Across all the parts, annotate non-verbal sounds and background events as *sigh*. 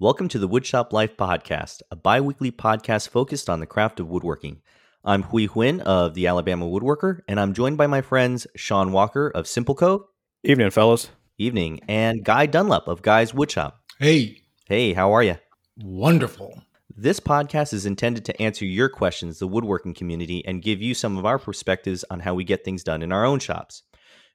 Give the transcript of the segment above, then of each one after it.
Welcome to the Woodshop Life Podcast, a bi weekly podcast focused on the craft of woodworking. I'm Huy Huynh of the Alabama Woodworker, and I'm joined by my friends Sean Walker of Simple Cove. Evening, fellas. Evening, and Guy Dunlap of Guy's Woodshop. Hey, Hey, how are you? wonderful. This podcast is intended to answer your questions, the woodworking community, and give you some of our perspectives on how we get things done in our own shops.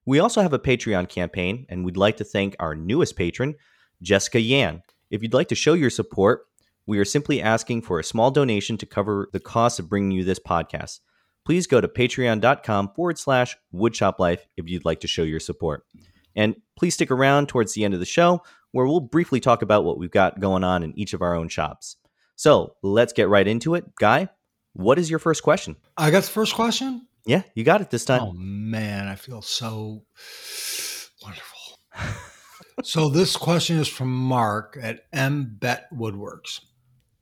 We also have a Patreon campaign, and we'd like to thank our newest patron, Jessica Yan. If you'd like to show your support, we are simply asking for a small donation to cover the cost of bringing you this podcast. Please go to patreon.com forward slash woodshoplife if you'd like to show your support. And please stick around towards the end of the show where we'll briefly talk about what we've got going on in each of our own shops. So let's get right into it. Guy, what is your first question? I got the first question. Yeah, you got it this time. Oh man, I feel so wonderful. *laughs* so this question is from Mark at M Bet Woodworks.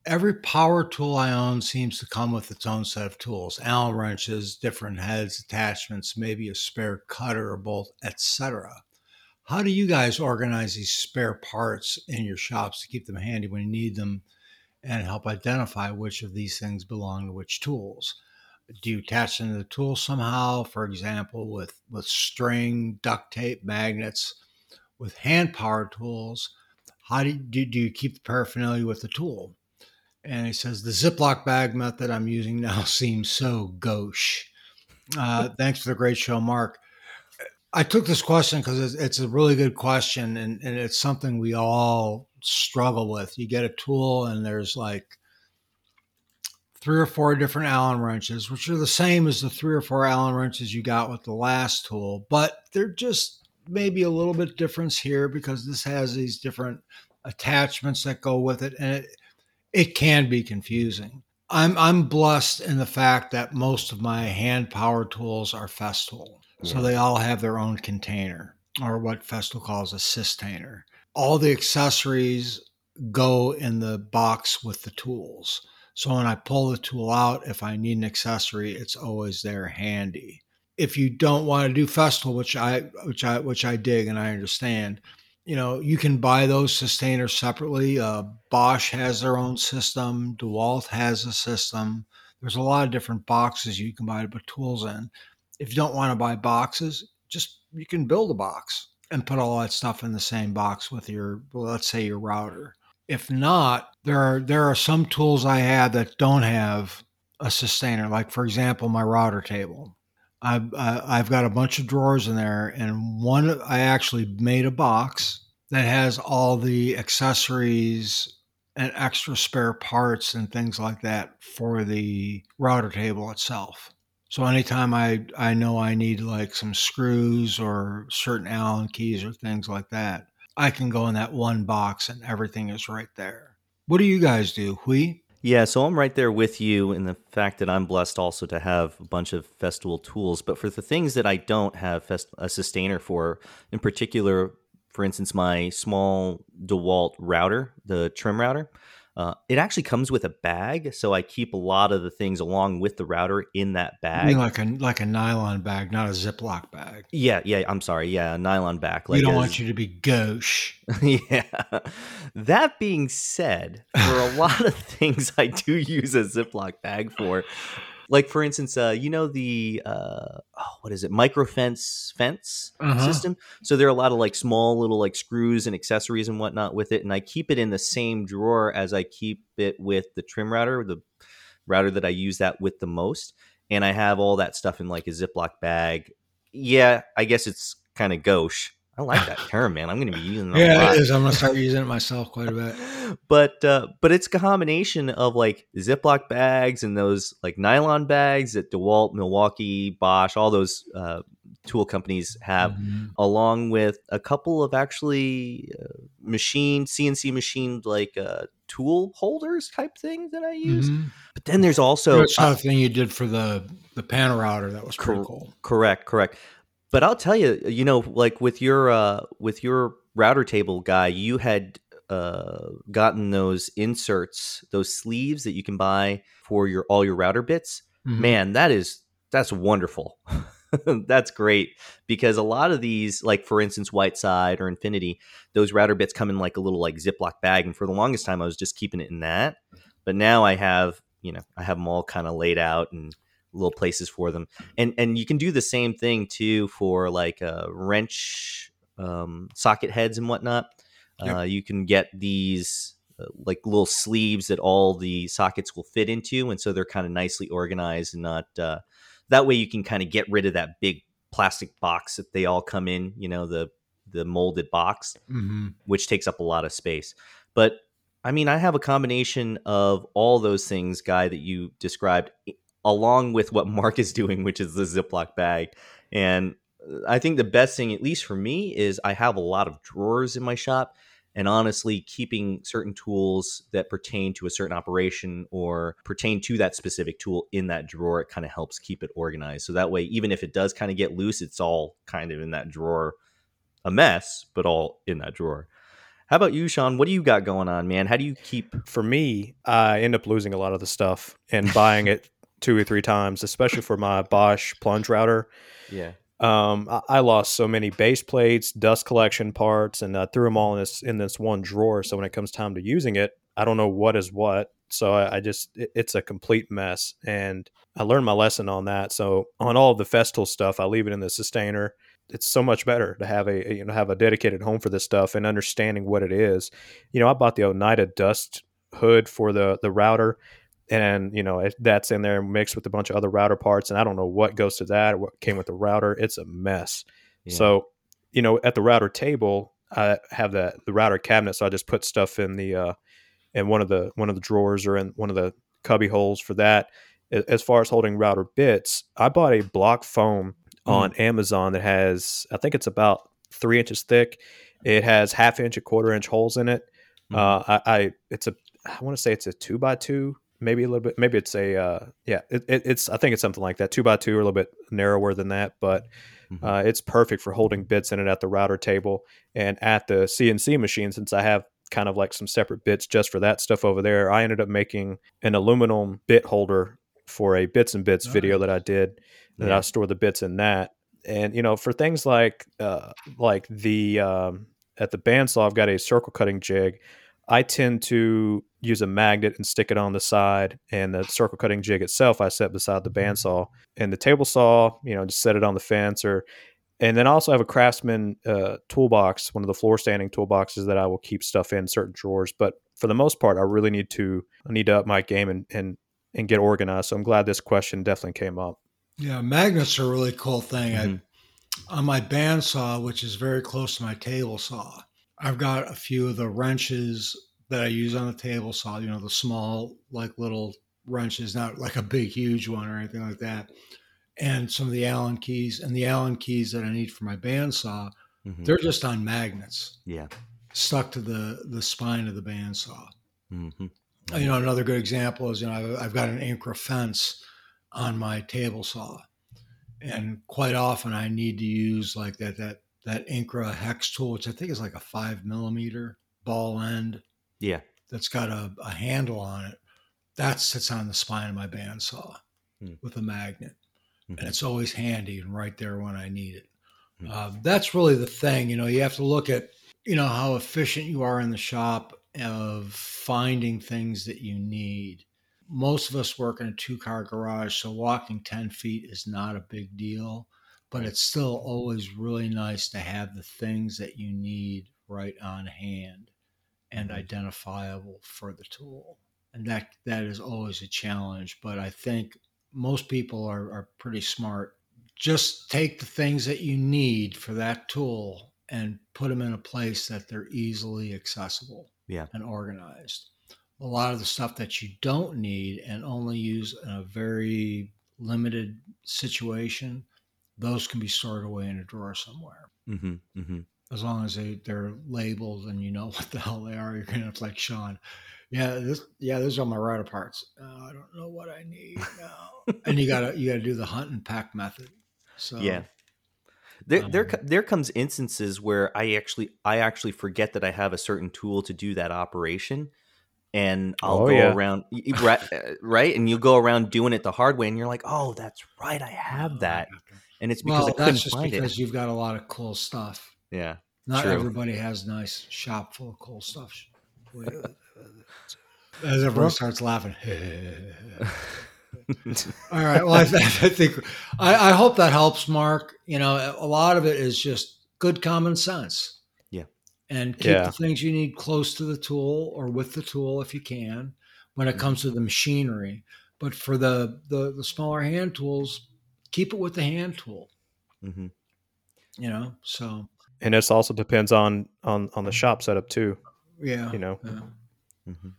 Every power tool I own seems to come with its own set of tools: Allen wrenches, different heads, attachments, maybe a spare cutter or bolt, etc. How do you guys organize these spare parts in your shops to keep them handy when you need them and help identify which of these things belong to which tools? Do you attach them to the tool somehow, for example, with, with string, duct tape, magnets, with hand power tools? How do you, do, you keep the paraphernalia with the tool? And he says, the Ziploc bag method I'm using now *laughs* seems so gauche. Uh, *laughs* thanks for the great show, Mark. I took this question because it's, it's a really good question, and, and it's something we all struggle with. You get a tool, and there's like three or four different Allen wrenches, which are the same as the three or four Allen wrenches you got with the last tool, but they're just maybe a little bit difference here because this has these different attachments that go with it, and it it can be confusing. I'm I'm blessed in the fact that most of my hand power tools are Festool. So they all have their own container, or what Festool calls a systainer. All the accessories go in the box with the tools. So when I pull the tool out, if I need an accessory, it's always there handy. If you don't want to do Festool, which I which I which I dig and I understand, you know, you can buy those systainers separately. Uh, Bosch has their own system. DeWalt has a system. There's a lot of different boxes you can buy to put tools in. If you don't want to buy boxes, just you can build a box and put all that stuff in the same box with your, let's say your router. If not, there are there are some tools I have that don't have a systainer. Like for example, my router table. I've I've got a bunch of drawers in there, and one I actually made a box that has all the accessories and extra spare parts and things like that for the router table itself. So anytime I I know I need like some screws or certain Allen keys or things like that, I can go in that one box and everything is right there. What do you guys do, Huy? Yeah, so I'm right there with you in the fact that I'm blessed also to have a bunch of Festool tools. But for the things that I don't have fest- a systainer for, in particular, for instance, my small DeWalt router, the trim router, uh, it actually comes with a bag. So I keep a lot of the things along with the router in that bag. mean, like a like a nylon bag, not a Ziploc bag. yeah, yeah, I'm sorry. Yeah, a nylon back. Like we don't a- want you to be gauche. *laughs* yeah. That being said, for a lot of *laughs* things, I do use a Ziploc bag for. Like for instance, uh, you know the uh, oh, what is it, micro fence fence Uh-huh. system. So there are a lot of like small little like screws and accessories and whatnot with it, and I keep it in the same drawer as I keep it with the trim router, the router that I use that with the most, and I have all that stuff in like a Ziploc bag. Yeah, I guess it's kind of gauche. I like that term, man. I'm going to be using it a Yeah, lot it is. I'm gonna start using it myself quite a bit. *laughs* but uh, but it's a combination of like Ziploc bags and those like nylon bags that DeWalt, Milwaukee, Bosch, all those uh, tool companies have, Mhm. along with a couple of actually uh, machined CNC machined like uh, tool holders type thing that I use. Mhm. But then there's also That's the thing you did for the the panel router. That was pretty Cor- cool. Correct, correct. But I'll tell you, you know, like with your uh with your router table guy, you had uh gotten those inserts, those sleeves that you can buy for your all your router bits. Mhm. Man, that is that's wonderful. *laughs* That's great because a lot of these, like for instance, Whiteside or Infinity, those router bits come in like a little like Ziploc bag, and for the longest time, I was just keeping it in that. But now I have, you know, I have them all kind of laid out and little places for them, and and you can do the same thing too for like uh, wrench um, socket heads and whatnot. Yep. Uh, you can get these uh, like little sleeves that all the sockets will fit into, and so they're kind of nicely organized and not. Uh, that way, you can kind of get rid of that big plastic box that they all come in. You know the the molded box, mm-hmm. which takes up a lot of space. But I mean, I have a combination of all those things, guy, that you described, along with what Mark is doing, which is the Ziploc bag. And uh, I think the best thing, at least for me, is I have a lot of drawers in my shop and honestly keeping certain tools that pertain to a certain operation or pertain to that specific tool in that drawer it kind of helps keep it organized. So that way even if it does kind of get loose it's all kind of in that drawer a mess but all in that drawer. How about you sean? What do you got going on man? How do you keep for me i end up losing a lot of the stuff and buying *laughs* it two or three times especially for my bosch plunge router yeah um, I, I, lost so many base plates, dust collection parts, and I threw them all in this in this one drawer. So when it comes time to using it, I don't know what is what. So I, I just it, it's a complete mess, and I learned my lesson on that. So on all of the Festool stuff, I leave it in the systainer. It's so much better to have a you know have a dedicated home for this stuff and understanding what it is. You know, I bought the Oneida dust hood for the the router and you know that's in there mixed with a bunch of other router parts and i don't know what goes to that or what came with the router it's a mess yeah. so you know at the router table i have the the router cabinet so i just put stuff in the uh in one of the one of the drawers or in one of the cubby holes for that as far as holding router bits i bought a block foam mm. on amazon that has i think it's about three inches thick it has half inch a quarter inch holes in it mm. uh, I, I it's a I want to say it's a two by two maybe a little bit. Maybe it's a uh, yeah. It, it, it's I think it's something like that. Two by two, or a little bit narrower than that, but mm-hmm. uh, it's perfect for holding bits in it at the router table and at the CNC machine. Since I have kind of like some separate bits just for that stuff over there, I ended up making an aluminum bit holder for a bits and bits video that I did. That yeah. I store the bits in that, and you know for things like uh, like the um, at the bandsaw, I've got a circle cutting jig. I tend to use a magnet and stick it on the side. And the circle cutting jig itself, I set beside the bandsaw. And the table saw, you know, just set it on the fence or. And then I also have a Craftsman uh, toolbox, one of the floor standing toolboxes that I will keep stuff in certain drawers. But for the most part, I really need to I need to up my game and and and get organized. So I'm glad this question definitely came up. Yeah, magnets are a really cool thing. Mm-hmm. I, on my bandsaw, which is very close to my table saw, I've got a few of the wrenches that I use on the table saw, you know, the small, like little wrenches, not like a big, huge one or anything like that. And some of the Allen keys and the Allen keys that I need for my bandsaw, mm-hmm. they're just on magnets. Yeah. Stuck to the the spine of the bandsaw. Mm-hmm. You know, another good example is, you know, I've, I've got an Incra fence on my table saw. And quite often I need to use like that, that, that Incra hex tool, which I think is like a five millimeter ball end yeah. That's got a, a handle on it. That sits on the spine of my bandsaw mm. with a magnet. Mm-hmm. And it's always handy and right there when I need it. Mm-hmm. Uh, that's really the thing. You know, you have to look at, you know, how efficient you are in the shop of finding things that you need. Most of us work in a two car garage, so walking 10 feet is not a big deal, but it's still always really nice to have the things that you need right on hand and mm-hmm. identifiable for the tool. And that that is always a challenge. But I think most people are, are pretty smart. Just take the things that you need for that tool and put them in a place that they're easily accessible yeah. and organized. A lot of the stuff that you don't need and only use in a very limited situation, those can be stored away in a drawer somewhere. Mm-hmm, mm-hmm as long as they they're labeled and you know *laughs* what the hell they are. You're gonna have to like Sean. Yeah, this yeah, those are my router parts. Oh, I don't know what I need *laughs* now. and you gotta you gotta do the hunt and pack method. So yeah, there um, there there comes instances where I actually I actually forget that I have a certain tool to do that operation. And I'll oh, go yeah. around, right, right? And you'll go around doing it the hard way, and you're like, "Oh, that's right, I have oh, that." And it's because well, I couldn't that's just find because it. you've got a lot of cool stuff. Yeah, Not True. everybody has a nice shop full of cool stuff. As everyone starts laughing. *laughs* *laughs* All right. Well, I, th- *laughs* I think I, I hope that helps, Mark. You know, a lot of it is just good common sense. Yeah. And keep Yeah. the things you need close to the tool or with the tool if you can when it mm-hmm. comes to the machinery. But for the the, the smaller hand tools, keep it with the hand tool. hmm You know. So and this also depends on on on the shop setup too. yeah. You know, yeah. hmm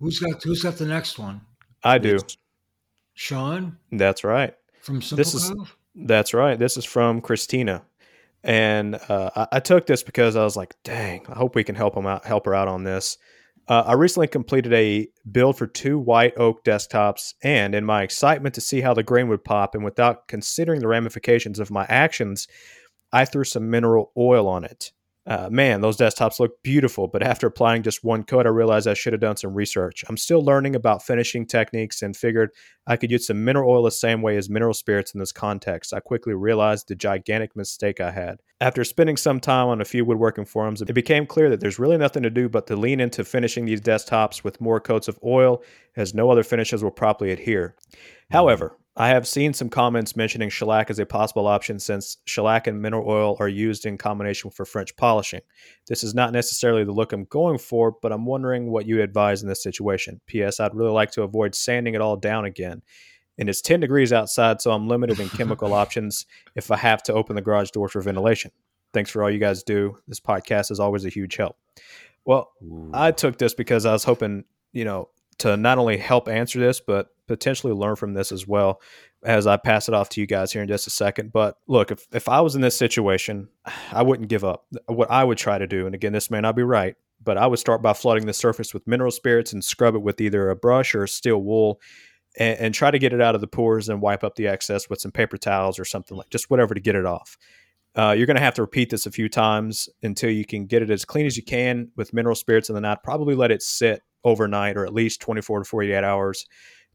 Who's got Who's got the next one? I do. Sean That's right. from Simple This is- Cove? That's right. This is from Christina, and uh, I, I took this because I was like, "Dang, I hope we can help him out, help her out on this." Uh, I recently completed a build for two white oak desktops, and in my excitement to see how the grain would pop, and without considering the ramifications of my actions, I threw some mineral oil on it. Uh, man, those desktops look beautiful, but after applying just one coat, I realized I should have done some research. I'm still learning about finishing techniques and figured I could use some mineral oil the same way as mineral spirits in this context. I quickly realized the gigantic mistake I had. After spending some time on a few woodworking forums, it became clear that there's really nothing to do but to lean into finishing these desktops with more coats of oil, as no other finishes will properly adhere. However, I have seen some comments mentioning shellac as a possible option since shellac and mineral oil are used in combination for French polishing. This is not necessarily the look I'm going for, but I'm wondering what you advise in this situation. P.S. I'd really like to avoid sanding it all down again. And it's 10 degrees outside, so I'm limited in *laughs* chemical options if I have to open the garage door for ventilation. Thanks for all you guys do. This podcast is always a huge help. Well, I took this because I was hoping, you know, to not only help answer this, but potentially learn from this as well as I pass it off to you guys here in just a second. But look, if, if I was in this situation, *sighs* I wouldn't give up. What I would try to do, and again, this may not be right, but I would start by flooding the surface with mineral spirits and scrub it with either a brush or a steel wool and, and try to get it out of the pores and wipe up the excess with some paper towels or something like just whatever to get it off. Uh, you're going to have to repeat this a few times until you can get it as clean as you can with mineral spirits and then I'd probably let it sit overnight or at least 24 to 48 hours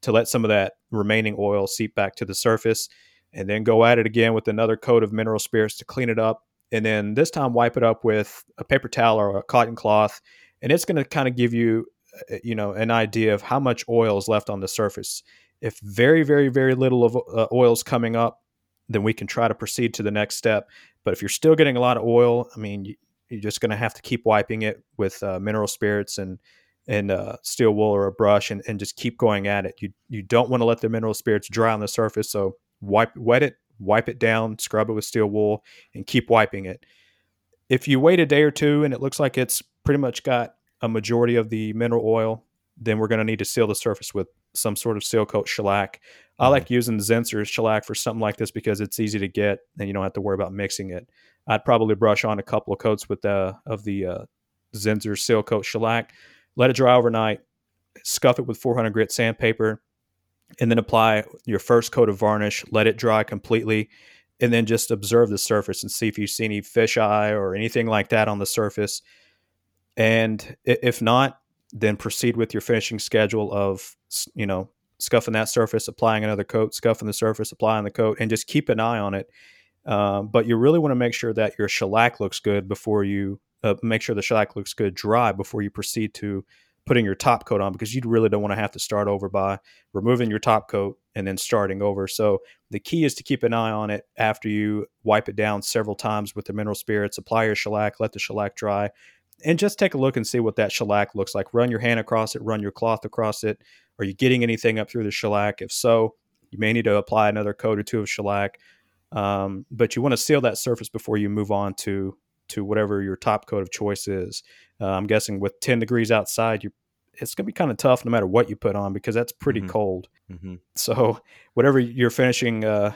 to let some of that remaining oil seep back to the surface and then go at it again with another coat of mineral spirits to clean it up. And then this time wipe it up with a paper towel or a cotton cloth and it's going to kind of give you uh, you know an idea of how much oil is left on the surface. If very very very little of uh, oil is coming up then we can try to proceed to the next step. But if you're still getting a lot of oil i mean you, you're just going to have to keep wiping it with uh, mineral spirits and and uh, steel wool or a brush and, and just keep going at it. You you don't want to let the mineral spirits dry on the surface, so wipe wet it, wipe it down, scrub it with steel wool, and keep wiping it. If you wait a day or two and it looks like it's pretty much got a majority of the mineral oil, then we're going to need to seal the surface with some sort of seal coat shellac. I Mhm. like using Zinsser shellac for something like this because it's easy to get and you don't have to worry about mixing it. I'd probably brush on a couple of coats with the of the uh, Zinsser seal coat shellac, let it dry overnight, scuff it with 400 grit sandpaper, and then apply your first coat of varnish. Let it dry completely, and then just observe the surface and see if you see any fisheye or anything like that on the surface. And if not, then proceed with your finishing schedule of you know scuffing that surface, applying another coat, scuffing the surface, applying the coat, and just keep an eye on it. Um, but you really want to make sure that your shellac looks good before you uh, make sure the shellac looks good dry before you proceed to putting your top coat on because you really don't want to have to start over by removing your top coat and then starting over. So the key is to keep an eye on it after you wipe it down several times with the mineral spirits, apply your shellac, let the shellac dry, and just take a look and see what that shellac looks like. Run your hand across it, run your cloth across it. Are you getting anything up through the shellac? If so, you may need to apply another coat or two of shellac. Um, but you want to seal that surface before you move on to to whatever your top coat of choice is. Uh, I'm guessing with 10 degrees outside, you it's going to be kind of tough no matter what you put on because that's pretty Mhm. cold. hmm So whatever your finishing uh,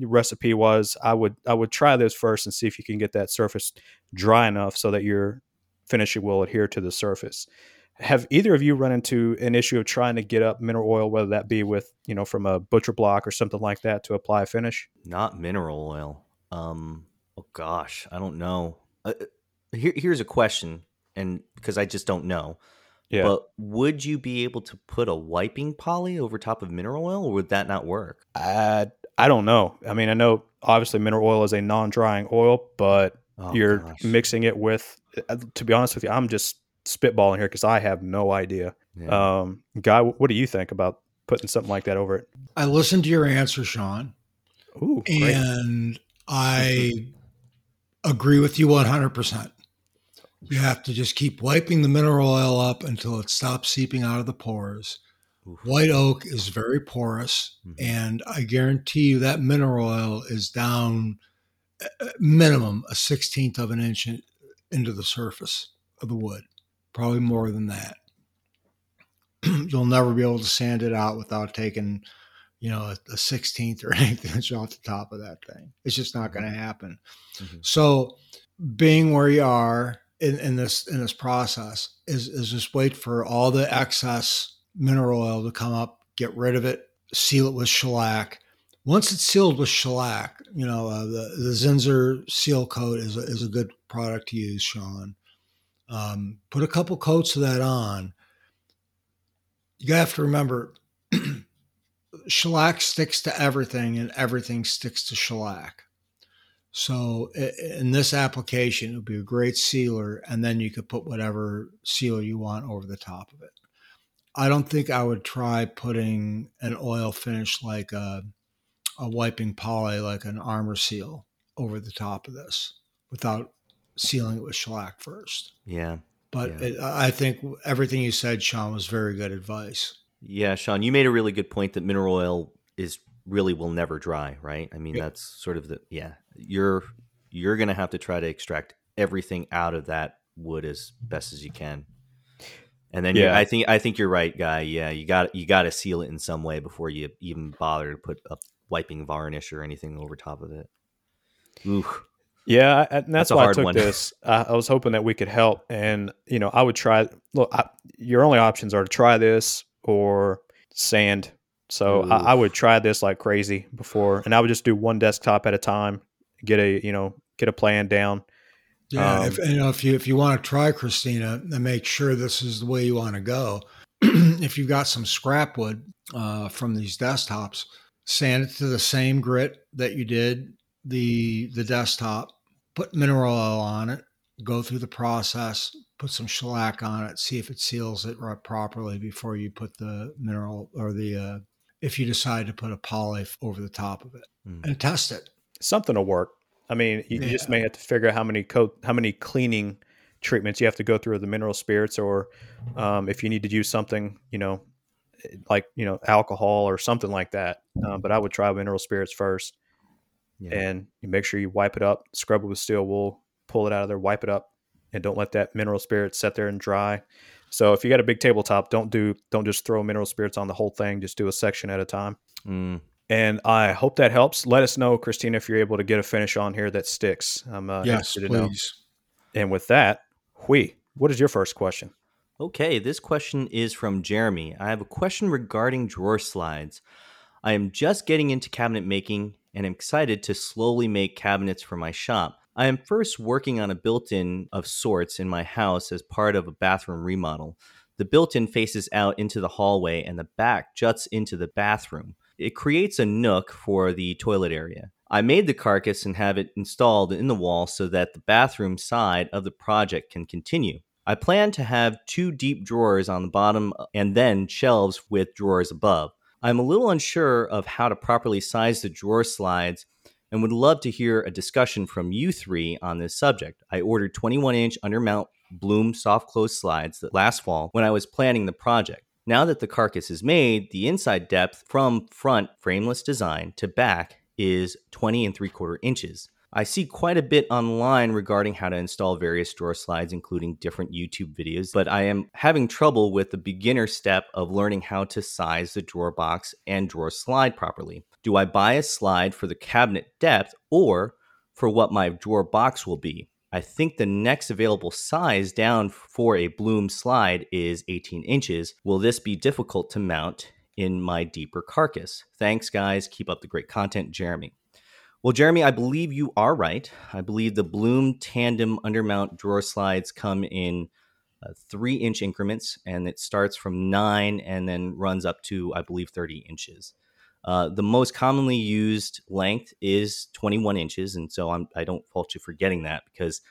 recipe was, I would I would try this first and see if you can get that surface dry enough so that your finishing will adhere to the surface. Have either of you run into an issue of trying to get up mineral oil, whether that be with you know from a butcher block or something like that, to apply a finish? Not mineral oil. Um. Oh gosh, I don't know. Uh, here, here's a question, and because I just don't know. Yeah, But would you be able to put a wiping poly over top of mineral oil, or would that not work? I I don't know. I mean, I know obviously mineral oil is a non-drying oil, but Oh, you're gosh. mixing it with. uh, To be honest with you, I'm just spitballing here because I have no idea. Yeah. Um, Guy, what do you think about putting something like that over it? I listened to your answer, Sean, Ooh, great. and I agree with you 100%. You have to just keep wiping the mineral oil up until it stops seeping out of the pores. Oof. White oak is very porous, Mhm. and I guarantee you that mineral oil is down uh, minimum a sixteenth of an inch in, into the surface of the wood, probably more than that. *clears throat* You'll never be able to sand it out without taking, you know, a, a sixteenth or an eighth inch off the top of that thing. It's just not going to happen. Mhm. So, being where you are in, in this in this process is is just wait for all the excess mineral oil to come up, get rid of it, seal it with shellac. Once it's sealed with shellac, you know uh, the the Zinsser seal coat is a, is a good product to use, Sean. Um, put a couple coats of that on. You have to remember, *clears throat* shellac sticks to everything, and everything sticks to shellac. So in this application, it would be a great sealer, and then you could put whatever sealer you want over the top of it. I don't think I would try putting an oil finish like a, a wiping poly, like an Arm-R-Seal, over the top of this without sealing it with shellac first. yeah. But Yeah. it, I think everything you said, Sean, was very good advice. Yeah, Sean, you made a really good point that mineral oil is really will never dry, right? I mean, Yep. that's sort of the yeah. You're you're gonna have to try to extract everything out of that wood as best as you can. And then yeah, Yeah. I think I think you're right, guy. Yeah, you got you got to seal it in some way before you even bother to put a wiping varnish or anything over top of it. Ooh, Yeah, and That's that's, a why I hard took one. this. *laughs* I, I was hoping that we could help, and you know, I would try. Look, I, your only options are to try this or sand. So I, I would try this like crazy before, and I would just do one desktop at a time. Get a you know get a plan down. Yeah, Um, if you know if you if you want to try Christina and make sure this is the way you want to go, *clears throat* if you've got some scrap wood uh, from these desktops, sand it to the same grit that you did the the desktop. Put mineral oil on it. Go through the process. Put some shellac on it. See if it seals it right properly before you put the mineral or the. Uh, if you decide to put a poly over the top of it Mm. and test it. Something will work. I mean, you, you just may have to figure out how many coat, how many cleaning treatments you have to go through with the mineral spirits, or um, if you need to use something, you know, like you know, alcohol or something like that. Um, but I would try mineral spirits first, yeah. and you make sure you wipe it up, scrub it with steel wool, pull it out of there, wipe it up, and don't let that mineral spirit sit there and dry. So if you got a big tabletop, don't do don't just throw mineral spirits on the whole thing. Just do a section at a time. Mm. And I hope that helps. Let us know, Christina, if you're able to get a finish on here that sticks. I'm uh, yes, interested to know. please. And with that, Huy, what is your first question? Okay, this question is from Jeremy. I have a question regarding drawer slides. I am just getting into cabinet making and am excited to slowly make cabinets for my shop. I am first working on a built in of sorts in my house as part of a bathroom remodel. The built in faces out into the hallway and the back juts into the bathroom. It creates a nook for the toilet area. I made the carcass and have it installed in the wall so that the bathroom side of the project can continue. I plan to have two deep drawers on the bottom uh, and then shelves with drawers above. I'm a little unsure of how to properly size the drawer slides and would love to hear a discussion from you three on this subject. I ordered 21 inch undermount Blum soft close slides last fall when I was planning the project. Now that the carcass is made, the inside depth from front frameless design to back is 20 and 3 quarter inches. I see quite a bit online regarding how to install various drawer slides, including different YouTube videos, but I am having trouble with the beginner step of learning how to size the drawer box and drawer slide properly. Do I buy a slide for the cabinet depth or for what my drawer box will be? I think the next available size down for a Blum slide is 18 inches. Will this be difficult to mount in my deeper carcass? Thanks, guys. Keep up the great content, Jeremy. Well, Jeremy, I believe you are right. I believe the Blum tandem undermount drawer slides come in uh, three inch increments, and it starts from nine and then runs up to, I believe, 30 inches. Uh, the most commonly used length is 21 inches, and so I'm, I don't fault you for getting that because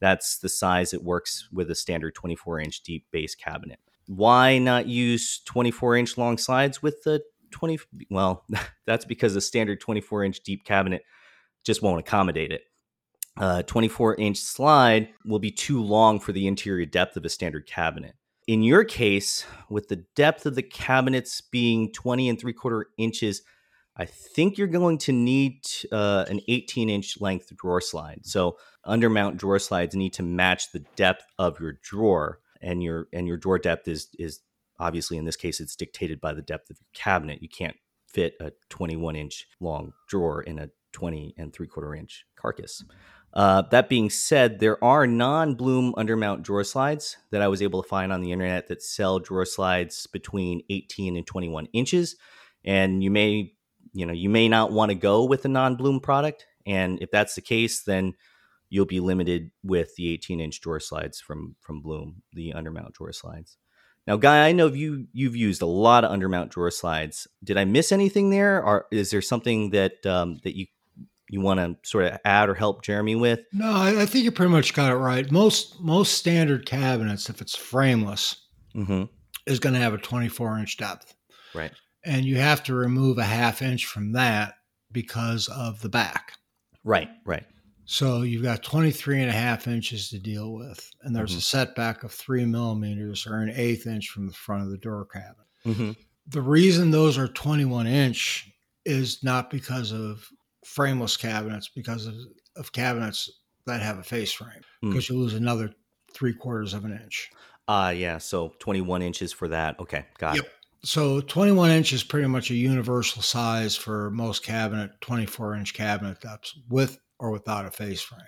that's the size it works with a standard 24 inch deep base cabinet. Why not use 24 inch long slides with the 20? Well, *laughs* that's because a standard 24 inch deep cabinet just won't accommodate it. A 24 inch slide will be too long for the interior depth of a standard cabinet. In your case, with the depth of the cabinets being 20 and three quarter inches, I think you're going to need uh, an 18 inch length drawer slide. So undermount drawer slides need to match the depth of your drawer, and your and your drawer depth is is obviously in this case it's dictated by the depth of your cabinet. You can't fit a 21 inch long drawer in a 20 and three quarter inch carcass. Uh, that being said, there are non Blum undermount drawer slides that I was able to find on the internet that sell drawer slides between 18 and 21 inches. And you may, you know, you may not want to go with a non Blum product. And if that's the case, then you'll be limited with the 18 inch drawer slides from from Blum, the undermount drawer slides. Now, Guy, I know you you've used a lot of undermount drawer slides. Did I miss anything there, or is there something that um, that you you want to sort of add or help Jeremy with? No, I, I think you pretty much got it right. Most most standard cabinets, if it's frameless, mm-hmm. is going to have a 24 inch depth, right? And you have to remove a half inch from that because of the back. Right, right. So you've got 23 and a half inches to deal with, and there's mm-hmm. a setback of three millimeters or an eighth inch from the front of the door cabinet. Mm-hmm. The reason those are 21 inch is not because of frameless cabinets, because of, of cabinets that have a face frame, because mm. you lose another three quarters of an inch. Ah, uh, yeah. So 21 inches for that. Okay, got yep. it. So 21 inch is pretty much a universal size for most cabinet, 24 inch cabinet depths with or without a face frame.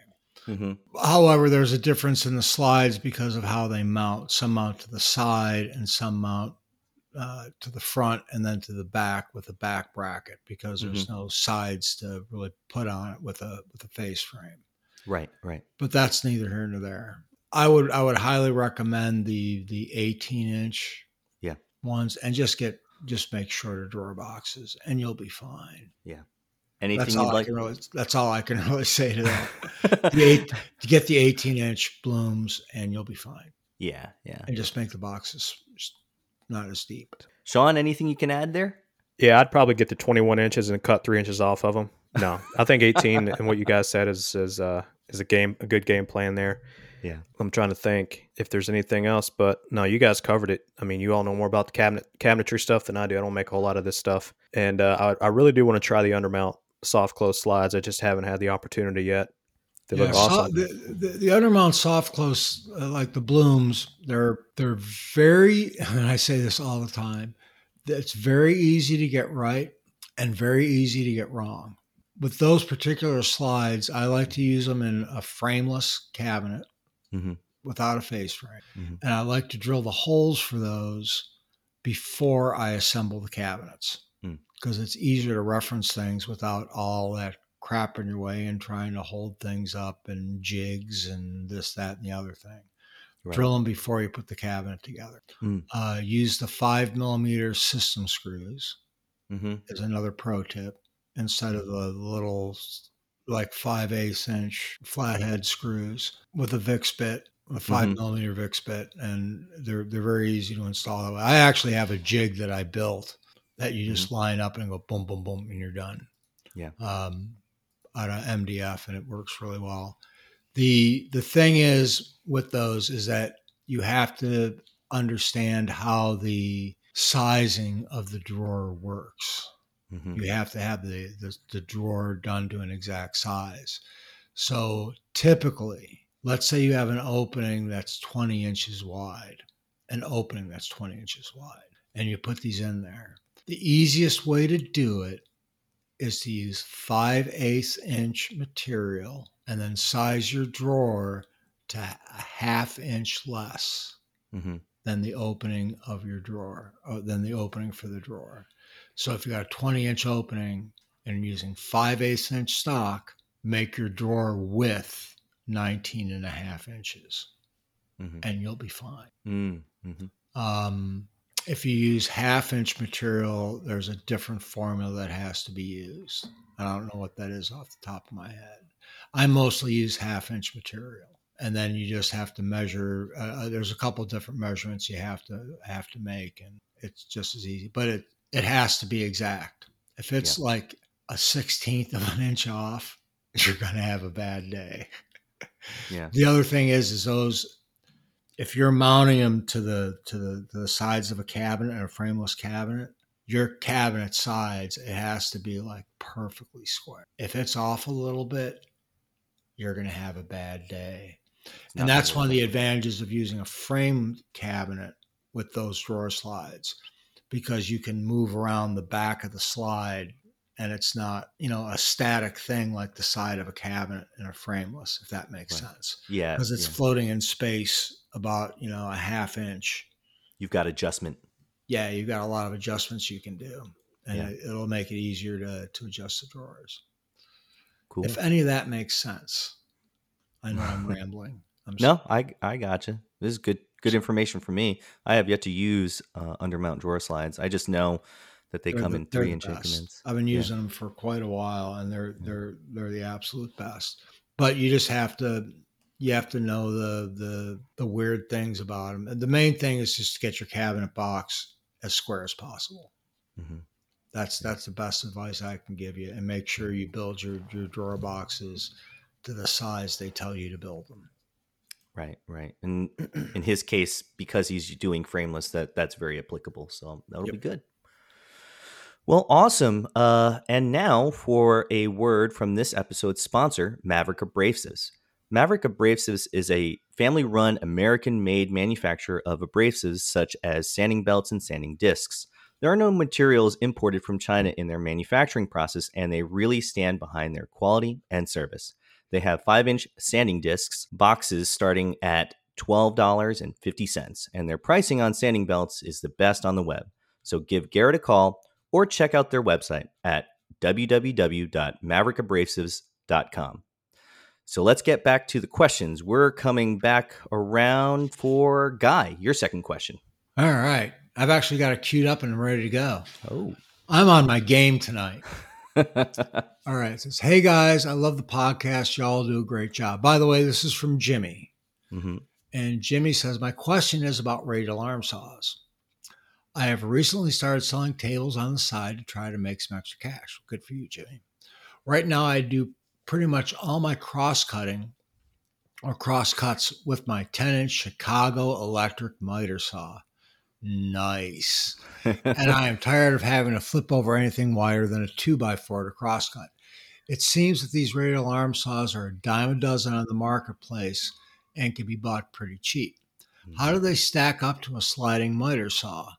Mm-hmm. However, there's a difference in the slides because of how they mount. Some mount to the side and some mount uh, to the front and then to the back with a back bracket because there's mm-hmm. no sides to really put on it with a with a face frame. Right, right. But that's neither here nor there. I would I would highly recommend the the 18 inch yeah ones and just get just make shorter drawer boxes and you'll be fine. Yeah. Anything that's you'd all like? I can really, that's all I can *laughs* really say to that. *laughs* the eight, to get the 18 inch Blums and you'll be fine. Yeah, yeah. And just make the boxes not as deep. Sean, anything you can add there? Yeah, I'd probably get the 21 inches and cut three inches off of them. No, I think 18 *laughs* and what you guys said is is uh, is a game a good game plan there. Yeah, I'm trying to think if there's anything else, but no, you guys covered it. I mean, you all know more about the cabinet cabinetry stuff than I do. I don't make a whole lot of this stuff, and uh, I, I really do want to try the undermount soft close slides. I just haven't had the opportunity yet. They yeah, look awesome. So the, the, the, undermount soft close, uh, like the Blums, they're they're very. And I say this all the time. It's very easy to get right and very easy to get wrong. With those particular slides, I like to use them in a frameless cabinet mm-hmm. without a face frame, mm-hmm. and I like to drill the holes for those before I assemble the cabinets because it's easier to reference things without all that crap in your way and trying to hold things up and jigs and this, that, and the other thing. Right. Drill them before you put the cabinet together. Mm. Uh, use the five millimeter system screws mm-hmm. is another pro tip instead of the little like five eighths inch flathead screws with a VIX bit, a 5 mm-hmm. millimeter VIX bit, and they're they're very easy to install. I actually have a jig that I built that you just mm-hmm. line up and go boom, boom, boom, and you're done. Yeah. Um, out of MDF, and it works really well. the The thing is with those is that you have to understand how the sizing of the drawer works. Mm-hmm. You have to have the, the the drawer done to an exact size. So typically, let's say you have an opening that's 20 inches wide, an opening that's 20 inches wide, and you put these in there the easiest way to do it is to use 5 eighths inch material and then size your drawer to a half inch less mm-hmm. than the opening of your drawer, or uh, than the opening for the drawer. So if you got a 20 inch opening and you're using 5 eighths inch stock, make your drawer width 19 and a half inches mm-hmm. and you'll be fine. Mm-hmm. Um, if you use half inch material, there's a different formula that has to be used. I don't know what that is off the top of my head. I mostly use half inch material, and then you just have to measure. Uh, uh there's a couple different measurements you have to have to make, and it's just as easy. But it it has to be exact. If it's yeah. like a sixteenth of an inch off, you're going to have a bad day. Yeah. The other thing is, is those if you're mounting them to the to the, to the sides of a cabinet, or a frameless cabinet, your cabinet sides it has to be like perfectly square. If it's off a little bit, you're going to have a bad day. And that's one of the advantages of using a frame cabinet with those drawer slides because you can move around the back of the slide and it's not you know a static thing like the side of a cabinet in a frameless if that makes right. sense yeah because it's yeah. floating in space about you know a half inch. You've got adjustment. Yeah you've got a lot of adjustments you can do and yeah. it, will make it easier to, to adjust the drawers. Cool. if any of that makes sense i know i'm *laughs* rambling. I'm no i i gotcha. This is good good information for me. I have yet to use uh, undermount drawer slides. I just know that they they're come the, in three inch increments. I've been using yeah. them for quite a while, and they're they're they're the absolute best. But you just have to you have to know the the the weird things about them. And the main thing is just to get your cabinet box as square as possible. Mm-hmm. That's that's the best advice I can give you, and make sure you build your your drawer boxes to the size they tell you to build them. Right, right. And in his case, because he's doing frameless, that that's very applicable. So that'll yep. be good. Well, awesome. Uh, and now for a word from this episode's sponsor, Maverick Abrasives. Maverick Abrasives is a family run American made manufacturer of abrasives such as sanding belts and sanding discs. There are no materials imported from China in their manufacturing process, and they really stand behind their quality and service. They have 5 inch sanding discs, boxes starting at $12.50, and their pricing on sanding belts is the best on the web. So give Garrett a call or check out their website at www.maverickabrasives.com. So let's get back to the questions. We're coming back around for Guy, your second question. All right. I've actually got it queued up and I'm ready to go. Oh. I'm on my game tonight. *laughs* All right. It says, Hey guys, I love the podcast. Y'all do a great job. By the way, this is from Jimmy. Mm-hmm. And Jimmy says, My question is about radial arm saws. I have recently started selling tables on the side to try to make some extra cash. Good for you, Jimmy. Right now, I do pretty much all my cross cutting or cross cuts with my 10 inch Chicago electric miter saw. Nice. *laughs* and I am tired of having to flip over anything wider than a 2x4 to cross cut. It seems that these radial arm saws are a dime a dozen on the marketplace and can be bought pretty cheap. How do mm-hmm. they stack up to a sliding miter saw?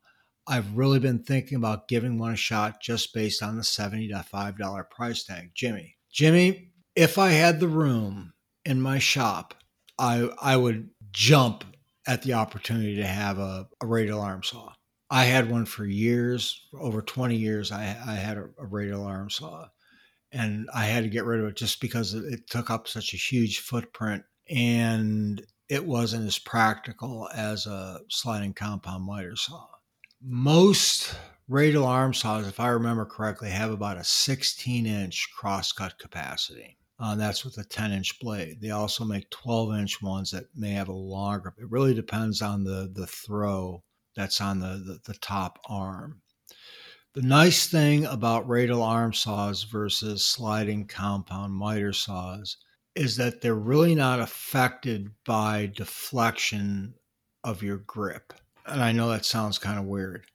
I've really been thinking about giving one a shot just based on the $75 price tag. Jimmy. Jimmy, if I had the room in my shop, I I would jump at the opportunity to have a, a radial arm saw. I had one for years, over 20 years. I, I had a, a radial arm saw and I had to get rid of it just because it took up such a huge footprint and it wasn't as practical as a sliding compound miter saw. Most radial arm saws, if I remember correctly, have about a 16 inch crosscut capacity. Uh, that's with a 10 inch blade. They also make 12 inch ones that may have a longer. It really depends on the, the throw that's on the, the, the top arm. The nice thing about radial arm saws versus sliding compound miter saws is that they're really not affected by deflection of your grip and I know that sounds kind of weird,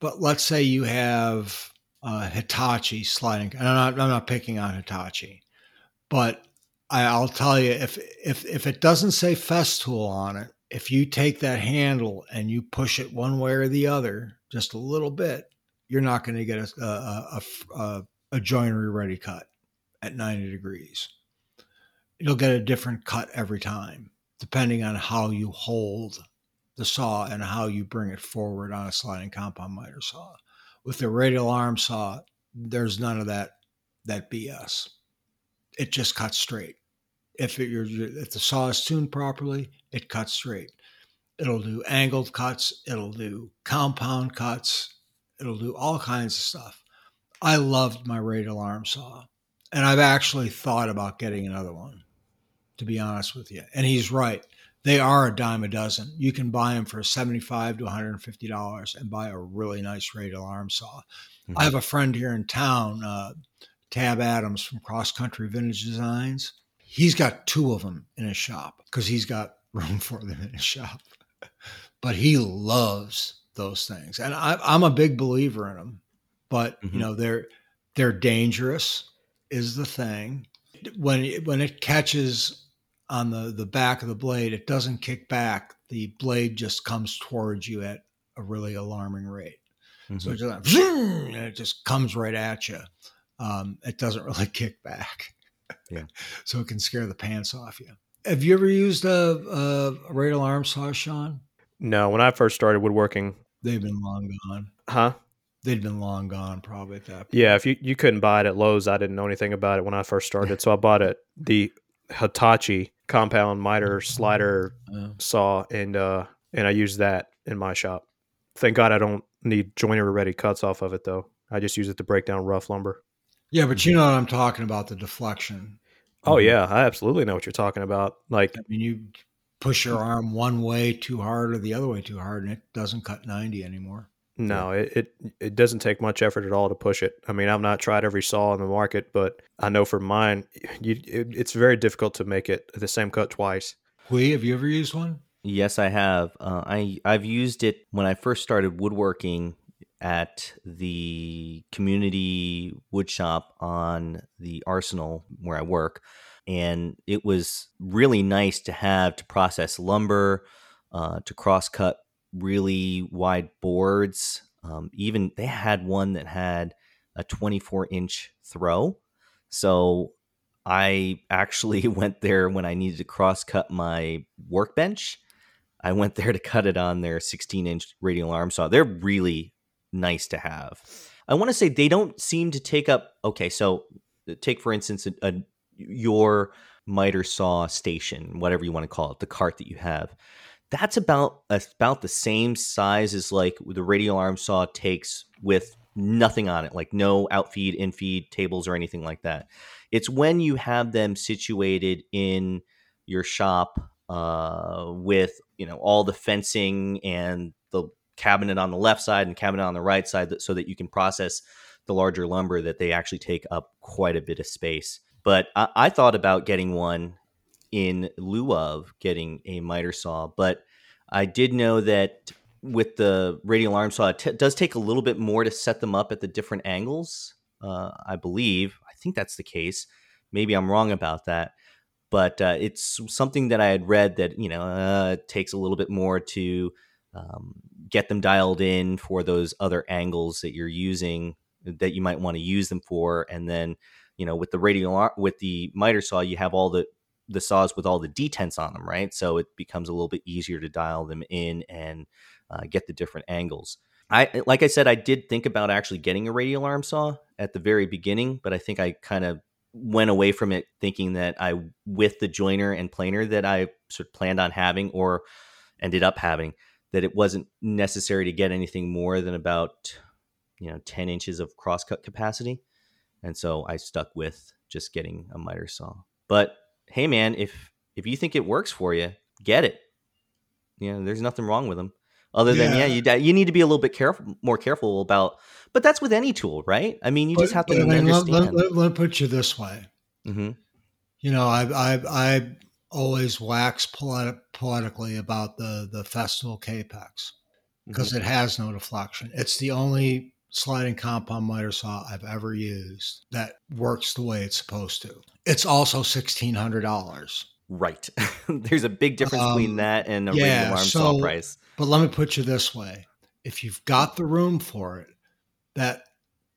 but let's say you have uh, Hitachi sliding, and I'm not, I'm not picking on Hitachi, but I, will tell you if if if it doesn't say Festool on it, if you take that handle and you push it one way or the other just a little bit, you're not going to get a a, a a joinery ready cut at 90 degrees. You'll get a different cut every time, depending on how you hold the saw and how you bring it forward on a sliding compound miter saw. With the radial arm saw, there's none of that that BS. It just cuts straight. If it, if the saw is tuned properly, it cuts straight. It'll do angled cuts. It'll do compound cuts. It'll do all kinds of stuff. I loved my radial arm saw. And I've actually thought about getting another one, to be honest with you. And he's right. They are a dime a dozen. You can buy them for 75 to $150 and buy a really nice radial arm saw. Mm-hmm. I have a friend here in town, uh, Tab Adams from Cross Country Vintage Designs. He's got two of them in his shop because he's got *laughs* room for them in his shop. but he loves those things, and I, am a big believer in them. But mm-hmm. you know, they're they're dangerous is the thing. When it, when it catches on the the back of the blade, it doesn't kick back. The blade just comes towards you at a really alarming rate. Mm-hmm. So it just, it just comes right at you. Um, it doesn't *laughs* really kick back. Yeah. *laughs* so it can scare the pants off you. Have you ever used a, a, a radial arm saw, Sean? No. When I first started woodworking, they've been long gone. Huh? they'd been long gone probably at that point. Yeah, if you, you couldn't buy it at Lowe's, I didn't know anything about it when I first started. *laughs* so I bought it the Hitachi compound miter slider yeah. saw and uh and I use that in my shop. Thank God I don't need joiner ready cuts off of it though. I just use it to break down rough lumber. Yeah, but you know what I'm talking about the deflection. Oh mm-hmm. yeah, I absolutely know what you're talking about. Like I mean you push your arm one way too hard or the other way too hard and it doesn't cut 90 anymore. No, it, it, it doesn't take much effort at all to push it. I mean, I've not tried every saw in the market, but I know for mine, you, it, it's very difficult to make it the same cut twice. Huy, have you ever used one? Yes, I have. Uh, I I've used it when I first started woodworking at the community wood shop on the Arsenal where I work, and it was really nice to have to process lumber, uh, to cross cut really wide boards. Um, even they had one that had a 24 inch throw. So I actually *laughs* went there when I needed to cross cut my workbench. I went there to cut it on their 16 inch radial arm saw. They're really nice to have. I want to say they don't seem to take up. Okay, so uh, take for instance a, a, your miter saw station, whatever you want to call it, the cart that you have that's about about the same size as like the radial arm saw takes with nothing on it, like no outfeed, infeed tables or anything like that. It's when you have them situated in your shop uh, with you know all the fencing and the cabinet on the left side and cabinet on the right side, that, so that you can process the larger lumber that they actually take up quite a bit of space. But I, I thought about getting one in lieu of getting a miter saw. But I did know that with the radial arm saw, it t- does take a little bit more to set them up at the different angles. Uh, I believe. I think that's the case. Maybe I'm wrong about that. But uh, it's something that I had read that, you know, uh, it takes a little bit more to um, get them dialed in for those other angles that you're using that you might want to use them for. And then, you know, with the radial, with the miter saw, you have all the the saws with all the detents on them, right? So it becomes a little bit easier to dial them in and uh, get the different angles. I like I said, I did think about actually getting a radial arm saw at the very beginning, but I think I kind of went away from it thinking that I, with the jointer and planer that I sort of planned on having or ended up having, that it wasn't necessary to get anything more than about you know 10 inches of crosscut capacity, and so I stuck with just getting a miter saw. But hey man, if if you think it works for you, get it. You know, there's nothing wrong with them. Other than yeah, yeah you you need to be a little bit careful, more careful about. But that's with any tool, right? I mean, you but, just have to I mean, understand. Let, let, let, me put you this way. Mm-hmm. You know, I I I always wax poetic, poetically about the the Festool Kapex because mm-hmm. it has no deflection. It's the only sliding compound miter saw I've ever used that works the way it's supposed to. It's also sixteen hundred dollars. Right. *laughs* There's a big difference um, between that and a yeah, radial arm so, saw price. But let me put you this way: if you've got the room for it, that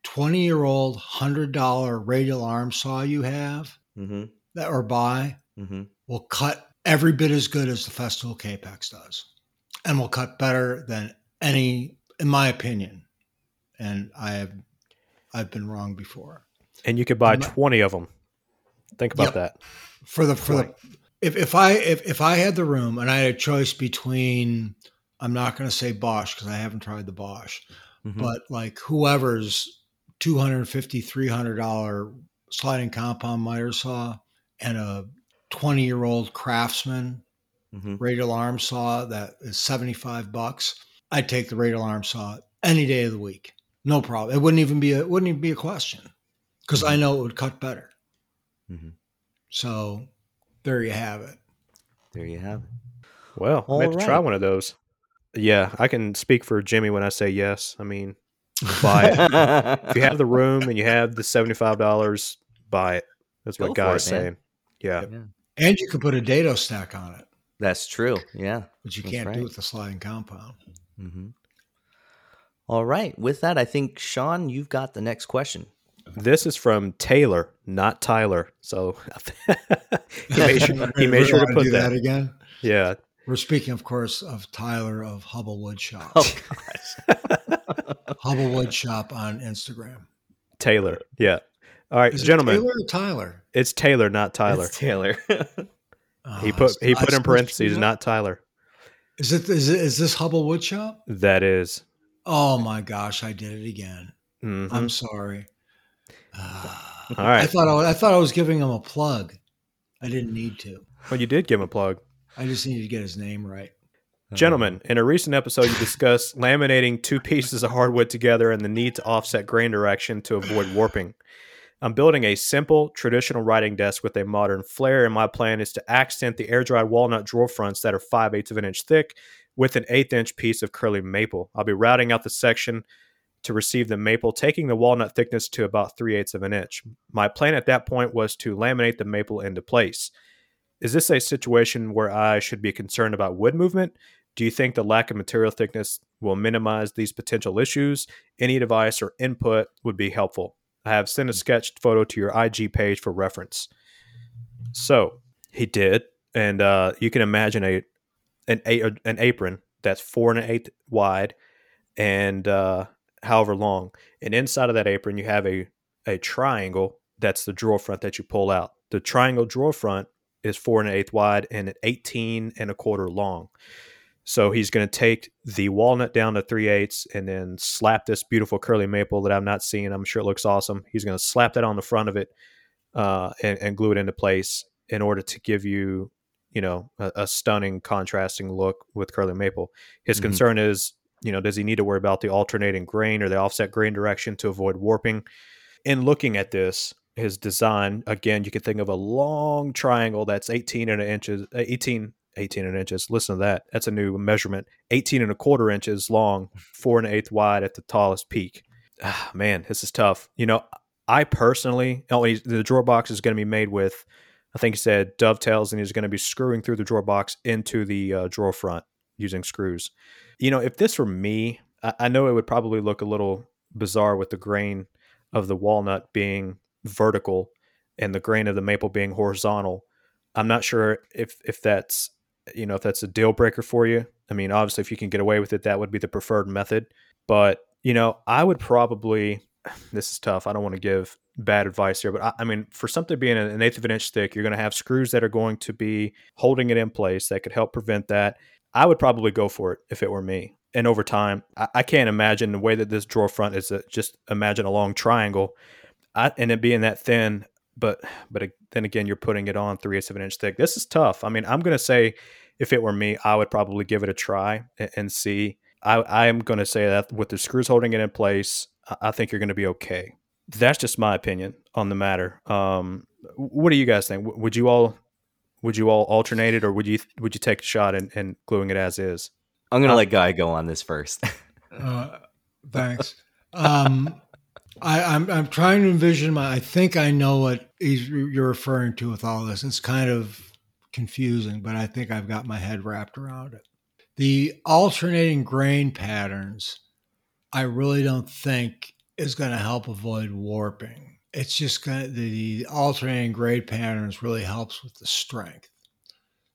twenty-year-old hundred-dollar radial arm saw you have mm-hmm. that or buy mm-hmm. will cut every bit as good as the Festool Kapex does, and will cut better than any, in my opinion, and I have I've been wrong before. And you could buy twenty of them. Think about yep. that for the for 20. the if if I if, if I had the room and I had a choice between I'm not going to say Bosch because I haven't tried the Bosch, Mhm. but like whoever's 250 300 dollar sliding compound miter saw and a 20 year old craftsman Mhm. radial arm saw that is 75 bucks i'd take the radial arm saw any day of the week no problem it wouldn't even be a it wouldn't even be a question because i know it would cut better Mhm. so there you have it There you have it. Well, All I have to try one of those. Yeah, I can speak for Jimmy when I say yes. I mean, buy it. if you have the *laughs* room and you have the seventy-five dollars, buy it. That's Go what guys it, saying. Yeah, and you could put a dado stack on it That's true. Yeah. which you That's can't right. do with the sliding compound hmm All right. With that, I think Sean, you've got the next question. This is from Taylor, not Tyler. So *laughs* he made sure, *laughs* he made We're sure to put do that. that again Yeah, we're speaking of course of tyler of hubble wood shop Oh *laughs* hubble wood shop on instagram Taylor. Yeah. All right, Is it gentlemen, taylor or tyler it's Taylor, not Tyler. It's Taylor. He Oh, put he I put in parentheses, not Tyler. Is it is it is this Hubble Woodshop? That is. Oh my gosh, I did it again. Mhm. I'm sorry. All right. I thought I, was- I thought I was giving him a plug. I didn't need to. Well, you did give him a plug. I just needed to get his name right. Uh, Gentlemen, in a recent episode, you discussed *laughs* laminating two pieces of hardwood together and the need to offset grain direction to avoid warping. I'm building a simple, traditional writing desk with a modern flair, and my plan is to accent the air dried walnut drawer fronts that are 5 eighths of an inch thick with an eighth inch piece of curly maple. I'll be routing out the section to receive the maple, taking the walnut thickness to about 3 eighths of an inch. My plan at that point was to laminate the maple into place. Is this a situation where I should be concerned about wood movement? Do you think the lack of material thickness will minimize these potential issues? Any device or input would be helpful. I have sent a sketched photo to your IG page for reference. So he did, and uh, you can imagine a an a, an apron that's four and an eighth wide and uh, however long, and inside of that apron you have a a triangle that's the drawer front that you pull out. The triangle drawer front is four and an eighth wide and 18 and a quarter long. So he's going to take the walnut down to three eighths and then slap this beautiful curly maple that I'm not seeing. I'm sure it looks awesome. He's going to slap that on the front of it uh, and, and glue it into place in order to give you, you know, a, a stunning contrasting look with curly maple. His Mhm. concern is, you know, does he need to worry about the alternating grain or the offset grain direction to avoid warping? In looking at this, his design again, you can think of a long triangle that's 18 and a inches, uh, 18, 18 and inches. Listen to that. That's a new measurement. 18 and a quarter inches long, four and an eighth wide at the tallest peak. Ah, man, this is tough. You know, I personally, oh, the drawer box is going to be made with, I think he said dovetails, and he's going to be screwing through the drawer box into the uh, drawer front using screws. You know, if this were me, I, I know it would probably look a little bizarre with the grain of the walnut being vertical and the grain of the maple being horizontal. I'm not sure if if that's you know if that's a deal breaker for you. I mean, obviously, if you can get away with it, that would be the preferred method. But you know, I would probably. *sighs* This is tough. I don't want to give bad advice here, but I, I mean, for something being an eighth of an inch thick, you're going to have screws that are going to be holding it in place that could help prevent that. I would probably go for it if it were me. And over time, I, I can't imagine the way that this drawer front is. A, just imagine a long triangle, I, and it being that thin. But but then again, you're putting it on three eighths of an inch thick. This is tough. I mean, I'm to say if it were me, I would probably give it a try and, and see. I, I am to say that with the screws holding it in place, I, think you're to be okay. That's just my opinion on the matter. Um, what do you guys think? Would you all would you all alternate it, or would you would you take a shot and, and gluing it as is? I'm gonna Uh, let Guy go on this first. *laughs* Uh, thanks. Um, I, I'm I'm trying to envision my. I think I know what he's, you're referring to with all this. It's kind of confusing, but I think I've got my head wrapped around it. The alternating grain patterns, I really don't think is going to help avoid warping. It's just going to, the alternating grade patterns really helps with the strength.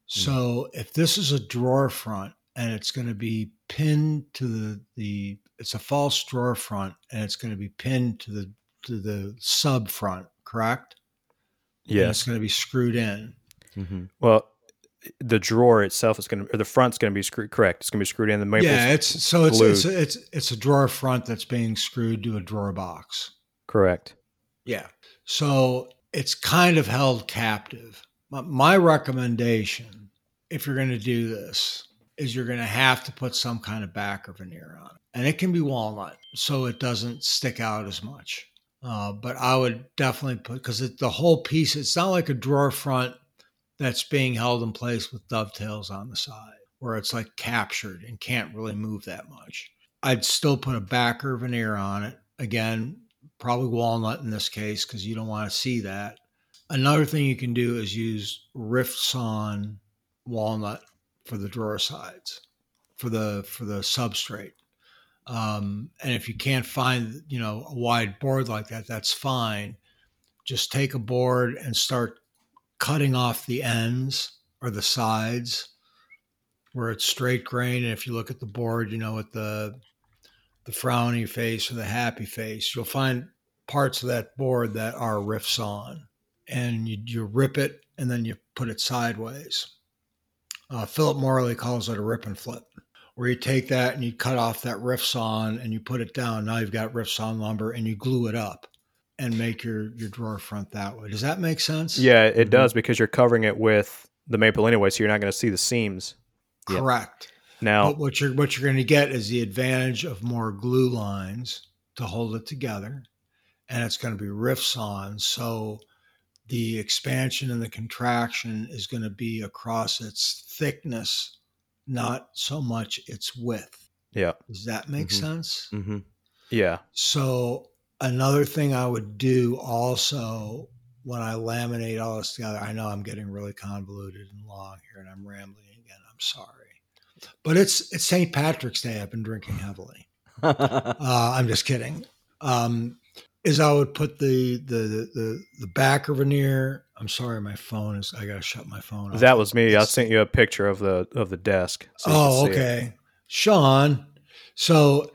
So if this is a drawer front and it's going to be pinned to the, the it's a false drawer front and it's going to be pinned to the to the sub front, correct? Yeah, and it's going to be screwed in. hmm Well, the drawer itself is going to, or the front's going to be screwed. Correct. It's going to be screwed in. The maple. Yeah, it's so it's it's, it's it's a drawer front that's being screwed to a drawer box. Correct. Yeah. So it's kind of held captive. My recommendation, if you're going to do this, is you're going to have to put some kind of backer veneer on it. And it can be walnut, so it doesn't stick out as much. Uh, but I would definitely put, because the whole piece, it's not like a drawer front that's being held in place with dovetails on the side, where it's like captured and can't really move that much. I'd still put a backer veneer on it. Again, probably walnut in this case, because you don't want to see that. Another thing you can do is use rift sawn walnut for the drawer sides, for the for the substrate. Um, and if you can't find, you know, a wide board like that, that's fine. Just take a board and start cutting off the ends or the sides where it's straight grain. And if you look at the board, you know, with the the frowny face or the happy face, you'll find parts of that board that are rift sawn, And you, you rip it and then you put it sideways. Uh, Philip Morley calls it a rip and flip where you take that and you cut off that rift sawn and you put it down. Now you've got rift sawn lumber and you glue it up and make your your drawer front that way. Does that make sense? Yeah, it mm-hmm. does because you're covering it with the maple anyway, so you're not going to see the seams. Correct. Now, but what you're what you're going to get is the advantage of more glue lines to hold it together, and it's going to be rift sawn. So the expansion and the contraction is going to be across its thickness not so much its width. Yeah. Does that make mm-hmm. sense? Mm-hmm. Yeah. So another thing I would do also when I laminate all this together, I know I'm getting really convoluted and long here, and I'm rambling again. I'm sorry, but it's it's St. Patrick's Day. I've been drinking heavily. *laughs* uh, I'm just kidding. Um, is I would put the the the the backer veneer. I'm sorry, my phone is. I gotta shut my phone. Off. That was me. I sent you a picture of the of the desk. So oh, okay, Sean. So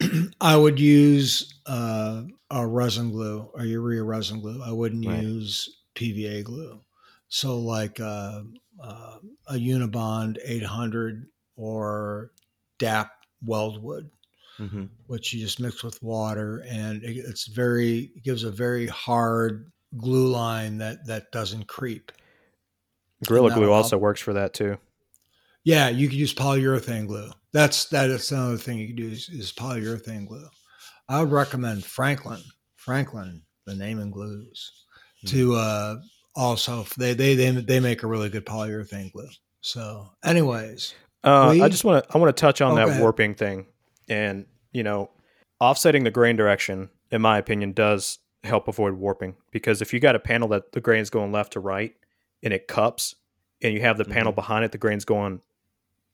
*clears throat* I would use uh, a resin glue or urea resin glue. I wouldn't right. use PVA glue. So like uh, uh, a Unibond 800 or DAP weldwood mm-hmm. which you just mix with water, and it, it's very it gives a very hard glue line that that doesn't creep. Gorilla glue also works for that too. Yeah, you could use polyurethane glue. That's that is another thing you can do is, is polyurethane glue. I would recommend Franklin, Franklin, the name and glues, mm-hmm. to uh, also they, they they they make a really good polyurethane glue. So, anyways, uh, I just want to I want to touch on that warping thing. And, you know, offsetting the grain direction, in my opinion, does help avoid warping because if you got a panel that the grain's going left to right and it cups and you have the mm-hmm. panel behind it, the grain's going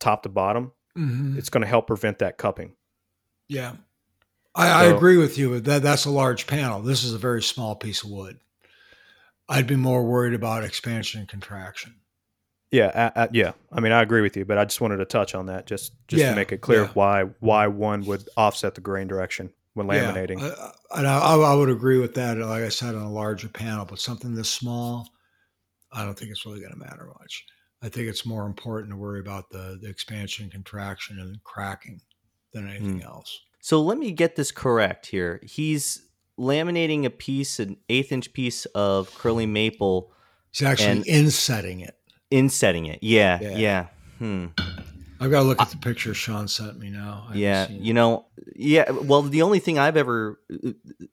top to bottom, mm-hmm. it's going to help prevent that cupping. Yeah. I, so, I agree with you. That that's a large panel. This is a very small piece of wood. I'd be more worried about expansion and contraction. Yeah, I, I, yeah. I mean, I agree with you, but I just wanted to touch on that just just yeah, to make it clear yeah. why why one would offset the grain direction when laminating. Yeah, and I, I, would agree with that. Like I said, on a larger panel, but something this small, I don't think it's really going to matter much. I think it's more important to worry about the, the expansion, contraction, and cracking than anything mm. else. So let me get this correct here. He's laminating a piece, an eighth inch piece of curly maple. He's actually and, insetting it insetting it. Yeah, yeah. yeah. Hmm. I've got to look at the picture Sean sent me now. yeah, you know, yeah. Well, the only thing I've ever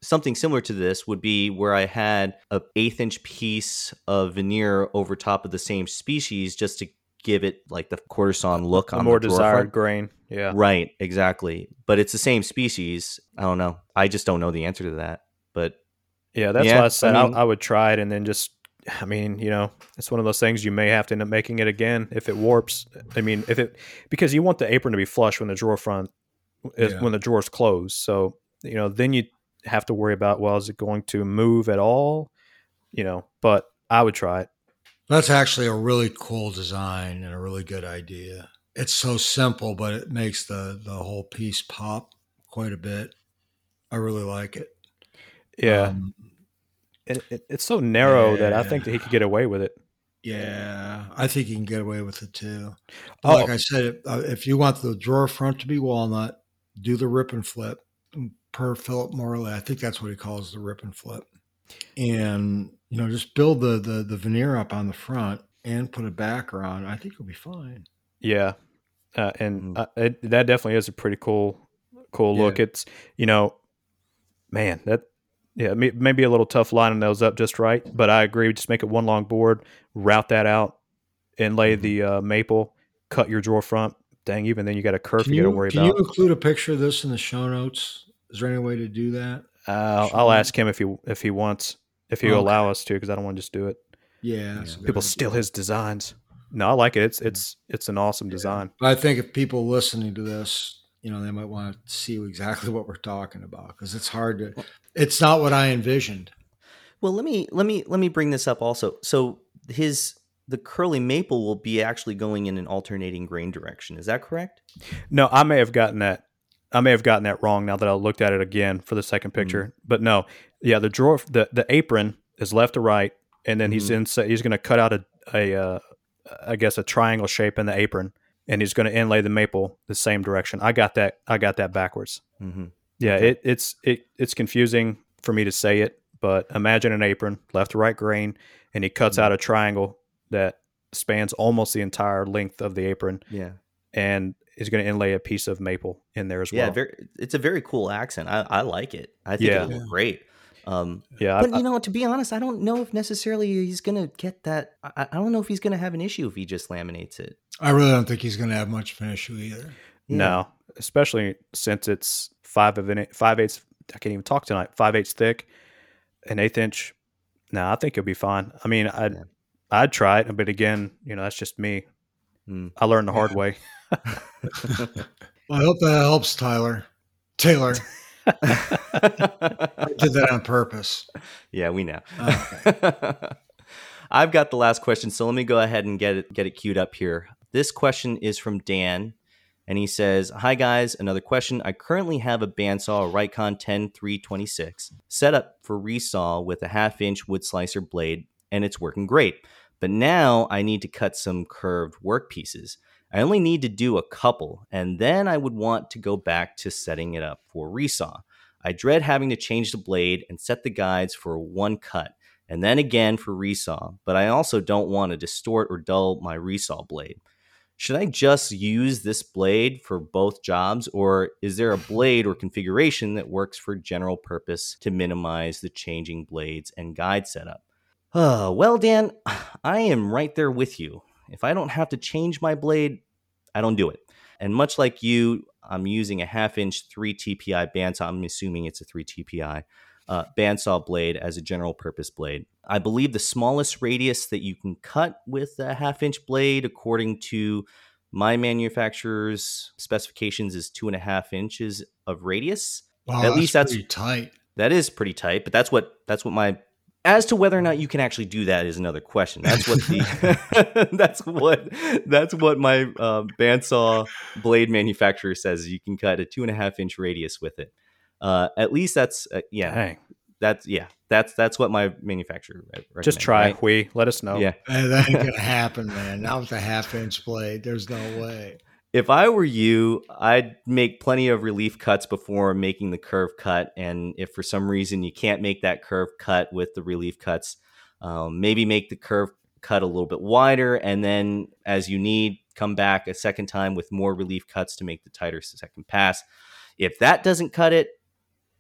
something similar to this would be where I had a eighth inch piece of veneer over top of the same species just to give it like the quarter sawn look on the more desired grain. Yeah, right, exactly. But it's the same species. I don't know. I just don't know the answer to that. But yeah, that's yeah, why I said I, mean, I, I would try it and then just I mean, you know, it's one of those things you may have to end up making it again if it warps. I mean, if it because you want the apron to be flush when the drawer front is yeah. when the drawer's closed. So you know, then you have to worry about well, is it going to move at all? You know, but I would try it. That's actually a really cool design and a really good idea. It's so simple, but it makes the the whole piece pop quite a bit. I really like it. Yeah. Um, it, it, it's so narrow yeah. that I think that he could get away with it. Yeah, I think he can get away with it too. Oh. Like I said, uh, if you want the drawer front to be walnut, do the rip and flip per Philip Morley. I think that's what he calls the rip and flip. And you know, just build the the, the veneer up on the front and put a backer on. I think you'll be fine. Yeah, uh, and Mm. uh, it, that definitely is a pretty cool, cool Yeah. look. It's you know, man, that yeah, maybe a little tough lining those up just right, but I agree. Just make it one long board, route that out, and lay the uh, maple, cut your drawer front. Dang, even then you got a curve Can you got to worry can about. Can you include a picture of this in the show notes? Is there any way to do that? Uh, I'll we- ask him if he if he wants if he will Okay. allow us to because I don't want to just do it. Yeah, that's a good People steal his designs. No, I like it. It's it's it's an awesome design. But I think if people listening to this, you know, they might want to see exactly what we're talking about because it's hard to. It's not what I envisioned. Well, let me let me let me bring this up also. So his the curly maple will be actually going in an alternating grain direction. Is that correct? No, I may have gotten that. I may have gotten that wrong now that I looked at it again for the second picture. But no, yeah, the drawer, the the apron is left to right, and then he's in. He's going to cut out a a uh, I guess a triangle shape in the apron, and he's going to inlay the maple the same direction. I got that. I got that backwards. Mm-hmm. Yeah, Okay. it, it's it it's confusing for me to say it, but imagine an apron, left to right grain, and he cuts Mhm. out a triangle that spans almost the entire length of the apron, Yeah. and is going to inlay a piece of maple in there as Yeah, well. very, it's a very cool accent. I, I like it. I think Yeah. it'll look great. Um, yeah, I- but you know, to be honest, I don't know if necessarily he's gonna get that. I, I don't know if he's gonna have an issue if he just laminates it. I really don't think he's going to have much of an issue either. Yeah. No, especially since it's five of an eight, five eighths. I can't even talk tonight. Five eighths thick, an eighth inch. No, I think it'll be fine. I mean, I'd Yeah. I'd try it, but again, you know, that's just me. Mm. I learned the hard Yeah. way. *laughs* Well, I hope that helps, Tyler. Taylor. *laughs* I did that on purpose. yeah, we know. Okay. *laughs* I've got the last question, so let me go ahead and get it get it queued up here. This question is from Dan, and he says, "Hi guys, another question. I currently have a bandsaw, a Rikon 10326, set up for resaw with a half-inch wood slicer blade, and it's working great. But now I need to cut some curved work pieces. I only need to do a couple, and then I would want to go back to setting it up for resaw. I dread having to change the blade and set the guides for one cut, and then again for resaw, but I also don't want to distort or dull my resaw blade. Should I just use this blade for both jobs, or is there a blade or configuration that works for general purpose to minimize the changing blades and guide setup? Uh, well, Dan, *sighs* I am right there with you. If I don't have to change my blade, I don't do it. And much like you, I'm using a half inch 3 TPI band, bandsaw. I'm assuming it's a 3 TPI uh, bandsaw blade as a general purpose blade. I believe the smallest radius that you can cut with a half inch blade, according to my manufacturer's specifications, is two and a half inches of radius. Wow, At least that's- tight. That is pretty tight, but that's what that's what my as to whether or not you can actually do that is another question. That's what the *laughs* *laughs* that's what that's what my uh, bandsaw blade manufacturer says. You can cut a two and a half inch radius with it. Uh, at least that's uh, yeah, Dang. that's yeah, that's that's what my manufacturer re- Just try right? it, we. Let us know. Yeah, Hey, that ain't gonna *laughs* happen, man. Not with a half inch blade. There's no way. if I were you, I'd make plenty of relief cuts before making the curve cut. And if for some reason you can't make that curve cut with the relief cuts, um, maybe make the curve cut a little bit wider. And then as you need, come back a second time with more relief cuts to make the tighter second pass. If that doesn't cut it,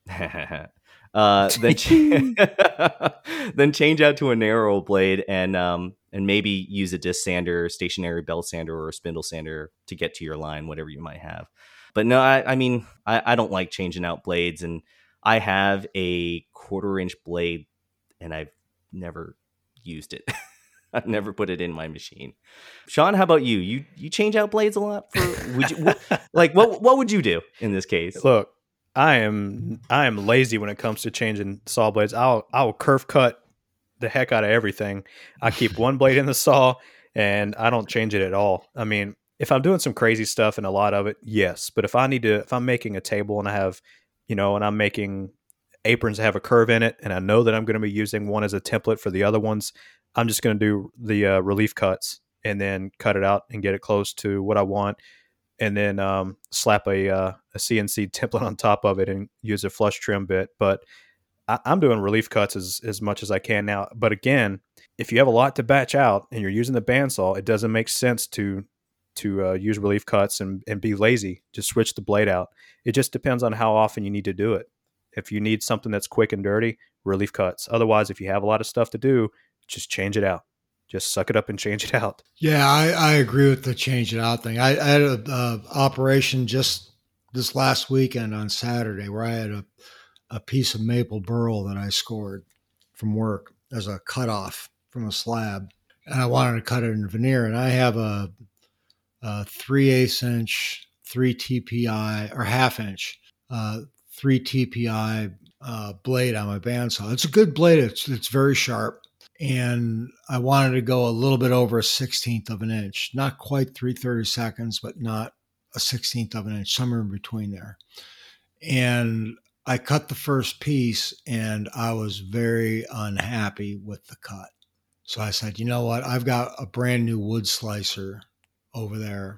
*laughs* uh, then *laughs* *laughs* then change out to a narrow blade and um, and maybe use a disc sander, stationary belt sander, or a spindle sander to get to your line, whatever you might have. But no, I, I mean, I, I don't like changing out blades, and I have a quarter inch blade, and I've never used it. I've never put it in my machine. Sean, how about you? You you change out blades a lot for would you what, like what what would you do in this case? Look, I am I am lazy when it comes to changing saw blades. I'll I'll curve cut the heck out of everything. I keep one blade in the saw and I don't change it at all. I mean, if I'm doing some crazy stuff and a lot of it, yes. But if I need to if I'm making a table and I have, you know, and I'm making aprons that have a curve in it and I know that I'm going to be using one as a template for the other ones, I'm just going to do the uh, relief cuts and then cut it out and get it close to what I want, and then um, slap a uh, a CNC *laughs* template on top of it and use a flush trim bit. But I, am doing relief cuts as as much as I can now. But again, if you have a lot to batch out and you're using the bandsaw, it doesn't make sense to to uh, use relief cuts and, and be lazy. Just switch the blade out. It just depends on how often you need to do it. If you need something that's quick and dirty, relief cuts. Otherwise, if you have a lot of stuff to do, just change it out. Just suck it up and change it out. Yeah, I, I agree with the change it out thing. I, I had an operation just this last weekend on Saturday where I had a, a piece of maple burl that I scored from work as a cutoff from a slab. And I wanted to cut it in veneer. And I have a, a 3 eighths inch, 3 TPI, or half inch, uh, 3 TPI uh, blade on my bandsaw. It's a good blade. It's it's very sharp, and I wanted to go a little bit over a sixteenth of an inch, not quite three thirty seconds, but not a sixteenth of an inch, somewhere in between there. And I cut the first piece, and I was very unhappy with the cut. So I said, you know what? I've got a brand new wood slicer over there,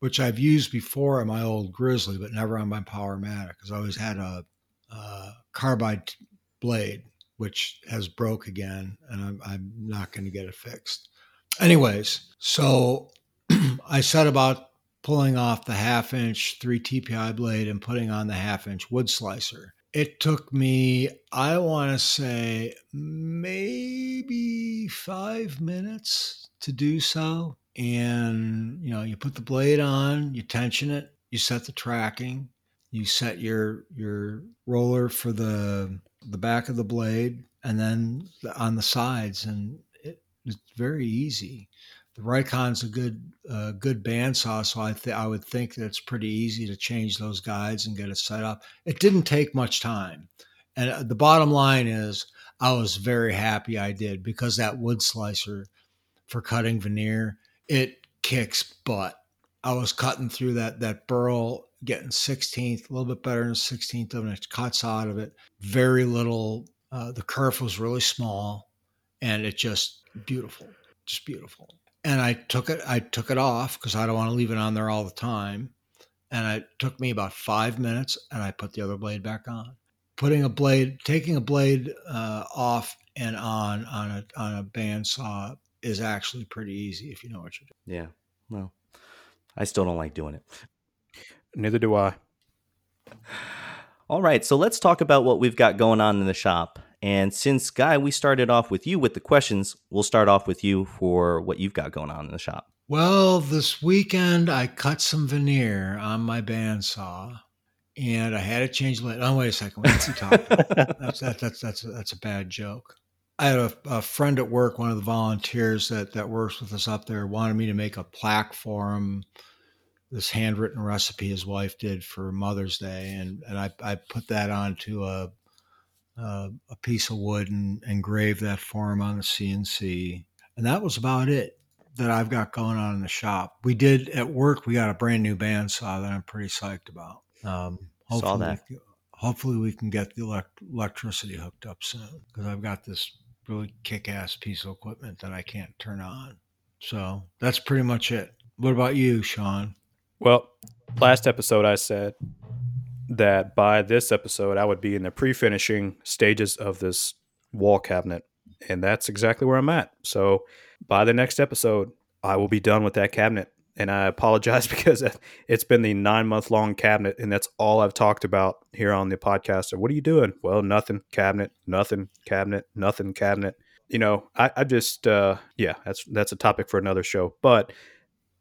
which I've used before on my old Grizzly, but never on my Powermatic because I always had a uh, carbide blade, which has broke again, and I'm, I'm not going to get it fixed. Anyways, so *clears throat* I set about pulling off the half inch 3 TPI blade and putting on the half inch wood slicer. It took me, I want to say, maybe five minutes to do so. And, you know, you put the blade on, you tension it, you set the tracking, you set your your roller for the the back of the blade and then on the sides and it, it's very easy the Rikon's a good uh, good bandsaw, so I th- I would think that it's pretty easy to change those guides and get it set up. It didn't take much time, and uh, the bottom line is I was very happy I did because that wood slicer for cutting veneer it kicks butt. I was cutting through that that burl getting 16th, a little bit better than 16th of it. Cuts out of it. Very little. Uh, the kerf was really small, and it just beautiful, just beautiful. And I took it. I took it off because I don't want to leave it on there all the time. And it took me about five minutes, and I put the other blade back on. Putting a blade, taking a blade uh, off and on on a on a bandsaw is actually pretty easy if you know what you're doing. Yeah. Well, I still don't like doing it. Neither do I. All right, so let's talk about what we've got going on in the shop. And since, Guy, we started off with you with the questions, we'll start off with you for what you've got going on in the shop. Well, this weekend I cut some veneer on my bandsaw, and I had to change the. Oh, wait a second. What's he talking? that's that, that's that's that's a bad joke. I had a, a, friend at work, one of the volunteers that that works with us up there, wanted me to make a plaque for him this handwritten recipe his wife did for Mother's Day, and and I, I put that onto a a, a piece of wood and engraved that for him on the CNC, and that was about it that I've got going on in the shop. We did at work. We got a brand new bandsaw that I'm pretty psyched about. Um, hopefully, Saw that. We, hopefully we can get the elect- electricity hooked up soon because I've got this really kick-ass piece of equipment that I can't turn on. So that's pretty much it. What about you, Sean? Well, last episode I said that by this episode I would be in the pre-finishing stages of this wall cabinet, and that's exactly where I'm at. So by the next episode, I will be done with that cabinet. And I apologize *laughs* because it's been the nine month long cabinet, and that's all I've talked about here on the podcast. what are you doing? Well, nothing. Cabinet, nothing. Cabinet, nothing. Cabinet. You know, I, I just, uh, yeah, that's that's a topic for another show. But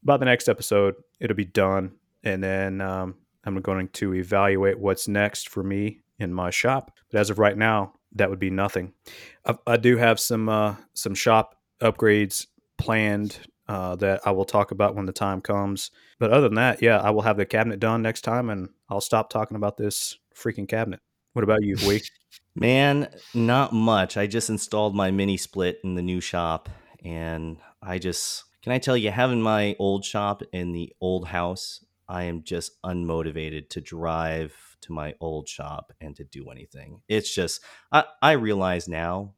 by the next episode, it'll be done, and then um, I'm going to evaluate what's next for me in my shop. But as of right now, that would be nothing. I, I do have some uh, some shop upgrades planned uh, that I will talk about when the time comes. But other than that, yeah, I will have the cabinet done next time, and I'll stop talking about this freaking cabinet. What about you, Week? *laughs* Man, not much. I just installed my mini split in the new shop, and I just can I tell you, having my old shop in the old house, I am just unmotivated to drive to my old shop and to do anything. It's just, I, I realize now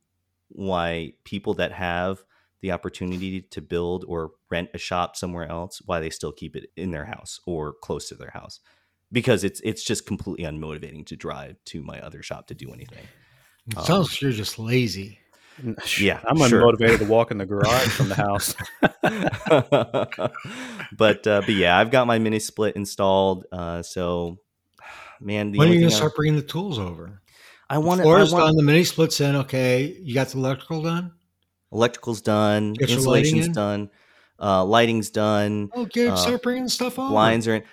why people that have the opportunity to build or rent a shop somewhere else why they still keep it in their house or close to their house because it's it's just completely unmotivating to drive to my other shop to do anything. It Um, sounds like you're just lazy. Yeah, I'm sure. unmotivated to walk in the garage from the house. *laughs* but uh, but yeah, I've got my mini split installed. Uh, so man, the when are you gonna I- start bringing the tools over? I want Floor to. is done. The mini splits in. Okay, you got the electrical done. Electrical's done. Get your lighting Insulation's in? done. Uh, lighting's done. Okay, Uh, start bringing stuff on. Blinds are in.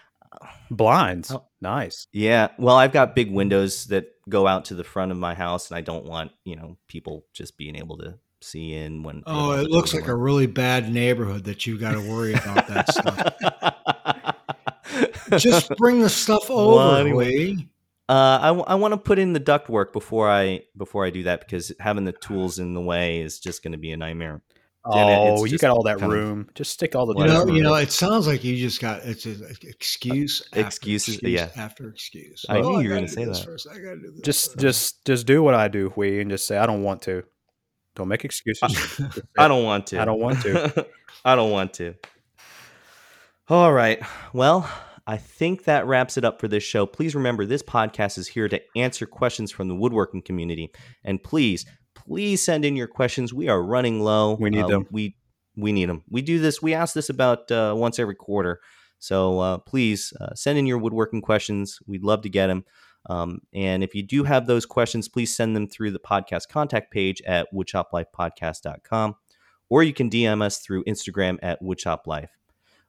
Blinds, Oh. nice. Yeah. Well, I've got big windows that go out to the front of my house, and I don't want you know people just being able to see in when. Oh, it looks like a really bad neighborhood that you got to worry about that stuff. *laughs* Just bring the stuff Well, over, anyway. Lee. Uh, I, w- I want to put in the duct work before I before I do that because having the tools in the way is just going to be a nightmare. And it- Oh, you got all that kind of- room. Just stick all the You know, you know, it sounds like you just got it's an excuse. After Excuses, excuse yeah. After excuse. I knew Oh, you were gonna say this that. First. I gotta do this just first. just just do what I do, we, and just say I don't want to. Don't make excuses. *laughs* I don't want to. I don't want to. *laughs* I don't want to. All right. Well, I think that wraps it up for this show. Please remember this podcast is here to answer questions from the woodworking community. And please, please send in your questions. We are running low. We need Uh, them. We we need them. We do this. We ask this about uh, once every quarter. So uh, please uh, send in your woodworking questions. We'd love to get them. Um, and if you do have those questions, please send them through the podcast contact page at woodshoplifepodcast.com or you can DM us through Instagram at woodshoplife.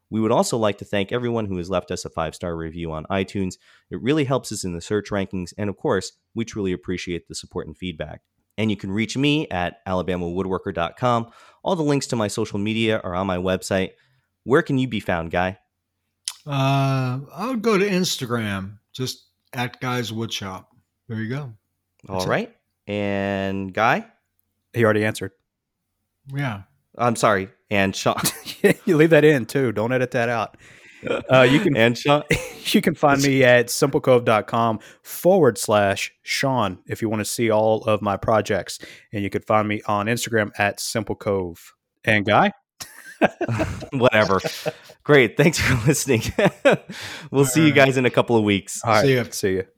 We would also like to thank everyone who has left us a five star review on iTunes. It really helps us in the search rankings. And of course, we truly appreciate the support and feedback. And you can reach me at alabamawoodworker.com. All the links to my social media are on my website. Where can you be found, Guy? Uh, I would go to Instagram, just at Guys Woodshop. There you go. All That's it. And Guy? he already answered. Yeah. I'm sorry. And Sean. *laughs* you leave that in too. Don't edit that out. Uh, you can and Sean. *laughs* you can find me at simplecove.com forward slash Sean if you want to see all of my projects. And you can find me on Instagram at simplecove. And Guy? *laughs* Whatever. Great. Thanks for *laughs* listening. we'll see you guys in a couple of weeks. All right. See ya. See you.